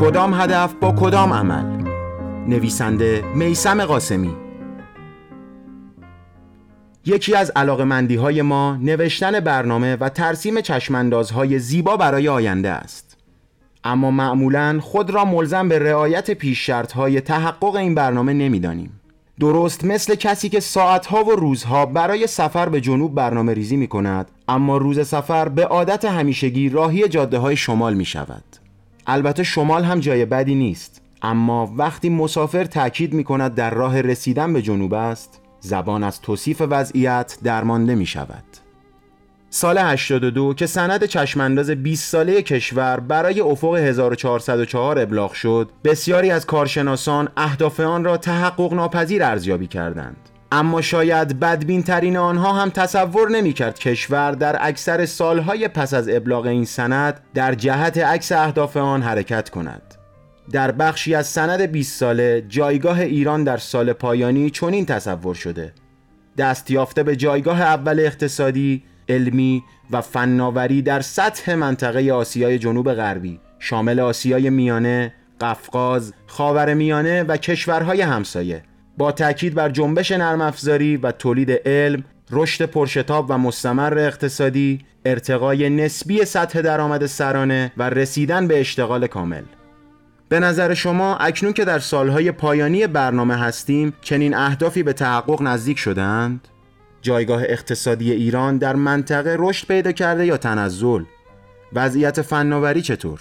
کدام هدف با کدام عمل؟ نویسنده میسم قاسمی. یکی از علاقمندی های ما نوشتن برنامه و ترسیم چشماندازهای زیبا برای آینده است. اما معمولا خود را ملزم به رعایت پیش های تحقق این برنامه نمی‌دانیم. درست مثل کسی که ساعتها و روزها برای سفر به جنوب برنامه ریزی می کند اما روز سفر به عادت همیشگی راهی جاده های شمال می شود البته شمال هم جای بدی نیست. اما وقتی مسافر تاکید می کند در راه رسیدن به جنوب است زبان از توصیف وضعیت درمانده می شود سال 82 که سند چشمانداز 20 ساله کشور برای افق 1404 ابلاغ شد بسیاری از کارشناسان اهداف آن را تحقق ناپذیر ارزیابی کردند. اما شاید بدبین ترین آنها هم تصور نمی کرد کشور در اکثر سالهای پس از ابلاغ این سند در جهت عکس اهداف آن حرکت کند. در بخشی از سند 20 ساله جایگاه ایران در سال پایانی چنین تصور شده. دستیافته به جایگاه اول اقتصادی علمی و فناوری در سطح منطقه آسیای جنوب غربی شامل آسیای میانه، قفقاز، خاور میانه و کشورهای همسایه. با تاکید بر جنبش نرم افزاری و تولید علم، رشد پرشتاب و مستمر اقتصادی، ارتقای نسبی سطح درآمد سرانه و رسیدن به اشتغال کامل. به نظر شما اکنون که در سالهای پایانی برنامه هستیم چنین اهدافی به تحقق نزدیک شدند؟ جایگاه اقتصادی ایران در منطقه رشد پیدا کرده یا تنزل وضعیت فناوری چطور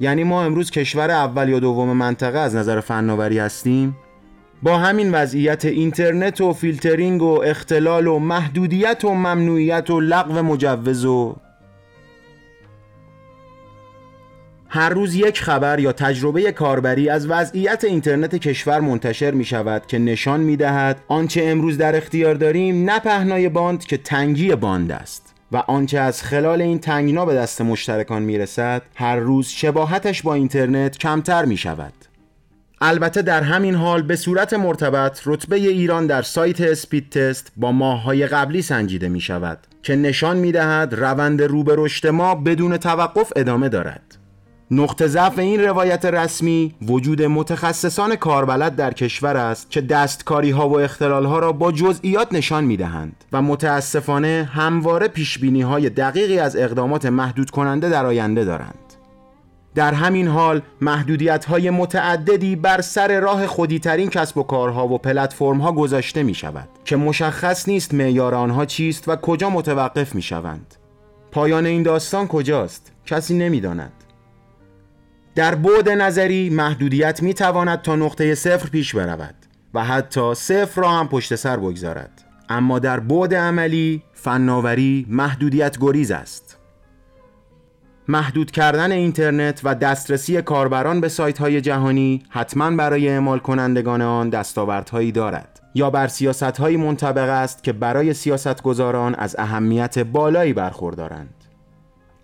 یعنی ما امروز کشور اول یا دوم منطقه از نظر فناوری هستیم با همین وضعیت اینترنت و فیلترینگ و اختلال و محدودیت و ممنوعیت و لغو مجوز و هر روز یک خبر یا تجربه کاربری از وضعیت اینترنت کشور منتشر می شود که نشان می دهد آنچه امروز در اختیار داریم نه پهنای باند که تنگی باند است و آنچه از خلال این تنگنا به دست مشترکان می رسد هر روز شباهتش با اینترنت کمتر می شود. البته در همین حال به صورت مرتبط رتبه ایران در سایت اسپید تست با ماههای قبلی سنجیده می شود که نشان می دهد روند رو به رشد ما بدون توقف ادامه دارد نقطه ضعف این روایت رسمی وجود متخصصان کاربلد در کشور است که دستکاری ها و اختلال ها را با جزئیات نشان می دهند و متاسفانه همواره پیش بینی های دقیقی از اقدامات محدود کننده در آینده دارند. در همین حال محدودیت های متعددی بر سر راه خودیترین کسب و کارها و پلتفرم ها گذاشته می شود که مشخص نیست معیار آنها چیست و کجا متوقف می شوند. پایان این داستان کجاست؟ کسی نمی‌داند. در بعد نظری محدودیت می تواند تا نقطه صفر پیش برود و حتی صفر را هم پشت سر بگذارد اما در بعد عملی فناوری محدودیت گریز است محدود کردن اینترنت و دسترسی کاربران به سایت های جهانی حتما برای اعمال کنندگان آن دستاوردهایی دارد یا بر سیاست های منطبق است که برای سیاستگزاران از اهمیت بالایی برخوردارند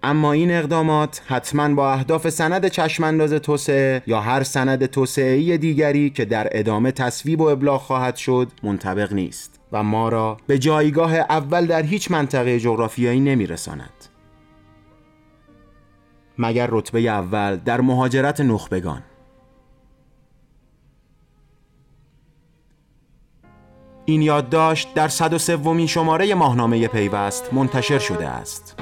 اما این اقدامات حتما با اهداف سند چشمانداز توسعه یا هر سند توسعه‌ای دیگری که در ادامه تصویب و ابلاغ خواهد شد منطبق نیست و ما را به جایگاه اول در هیچ منطقه جغرافیایی نمیرساند. مگر رتبه اول در مهاجرت نخبگان این یادداشت در 103 شماره ماهنامه پیوست منتشر شده است.